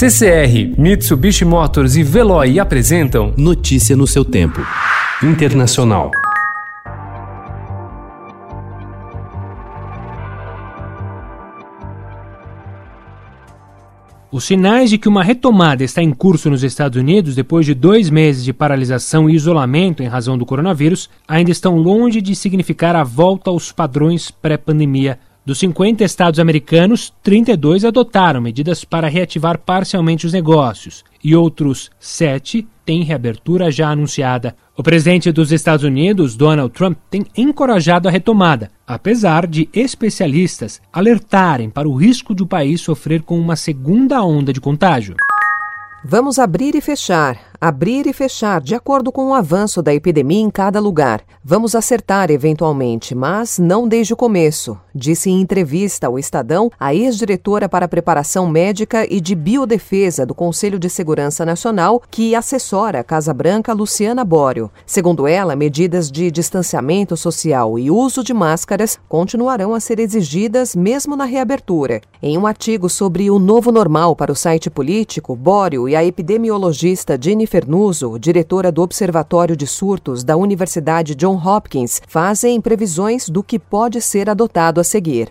CCR, Mitsubishi Motors e Veloy apresentam Notícia no seu tempo. Internacional. Os sinais de que uma retomada está em curso nos Estados Unidos depois de dois meses de paralisação e isolamento em razão do coronavírus ainda estão longe de significar a volta aos padrões pré-pandemia. Dos 50 estados americanos, 32 adotaram medidas para reativar parcialmente os negócios e outros sete têm reabertura já anunciada. O presidente dos Estados Unidos, Donald Trump, tem encorajado a retomada, apesar de especialistas alertarem para o risco de o país sofrer com uma segunda onda de contágio. Vamos abrir e fechar, abrir e fechar de acordo com o avanço da epidemia em cada lugar. Vamos acertar eventualmente, mas não desde o começo, disse em entrevista ao Estadão a ex-diretora para preparação médica e de biodefesa do Conselho de Segurança Nacional, que assessora a Casa Branca, Luciana Bório. Segundo ela, medidas de distanciamento social e uso de máscaras continuarão a ser exigidas mesmo na reabertura. Em um artigo sobre o novo normal para o site político, Bório e a epidemiologista Jennifer Nuso, diretora do Observatório de Surtos da Universidade John Hopkins, fazem previsões do que pode ser adotado a seguir.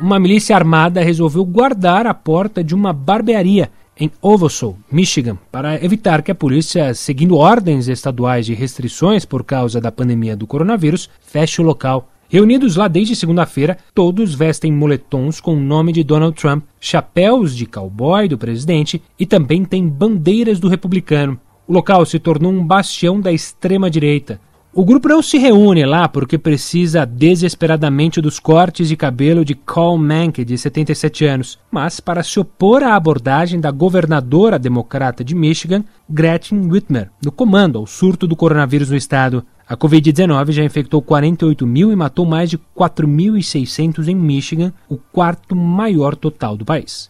Uma milícia armada resolveu guardar a porta de uma barbearia em Ovosow, Michigan, para evitar que a polícia, seguindo ordens estaduais de restrições por causa da pandemia do coronavírus, feche o local. Reunidos lá desde segunda-feira, todos vestem moletons com o nome de Donald Trump, chapéus de cowboy do presidente e também tem bandeiras do republicano. O local se tornou um bastião da extrema-direita. O grupo não se reúne lá porque precisa desesperadamente dos cortes de cabelo de Carl Mank, de 77 anos, mas para se opor à abordagem da governadora democrata de Michigan, Gretchen Whitmer, no comando ao surto do coronavírus no estado. A Covid-19 já infectou 48 mil e matou mais de 4.600 em Michigan, o quarto maior total do país.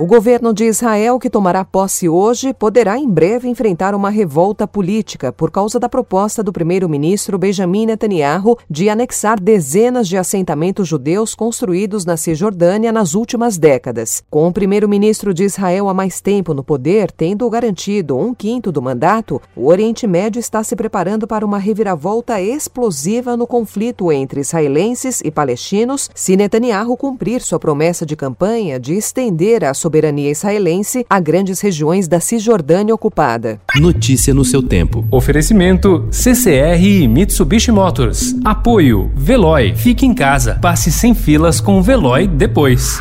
O governo de Israel, que tomará posse hoje, poderá em breve enfrentar uma revolta política por causa da proposta do primeiro-ministro Benjamin Netanyahu de anexar dezenas de assentamentos judeus construídos na Cisjordânia nas últimas décadas. Com o primeiro-ministro de Israel há mais tempo no poder, tendo garantido um quinto do mandato, o Oriente Médio está se preparando para uma reviravolta explosiva no conflito entre israelenses e palestinos se Netanyahu cumprir sua promessa de campanha de estender a soberania israelense a grandes regiões da Cisjordânia ocupada. Notícia no seu tempo. Oferecimento CCR e Mitsubishi Motors. Apoio Veloy. Fique em casa. Passe sem filas com o Veloy depois.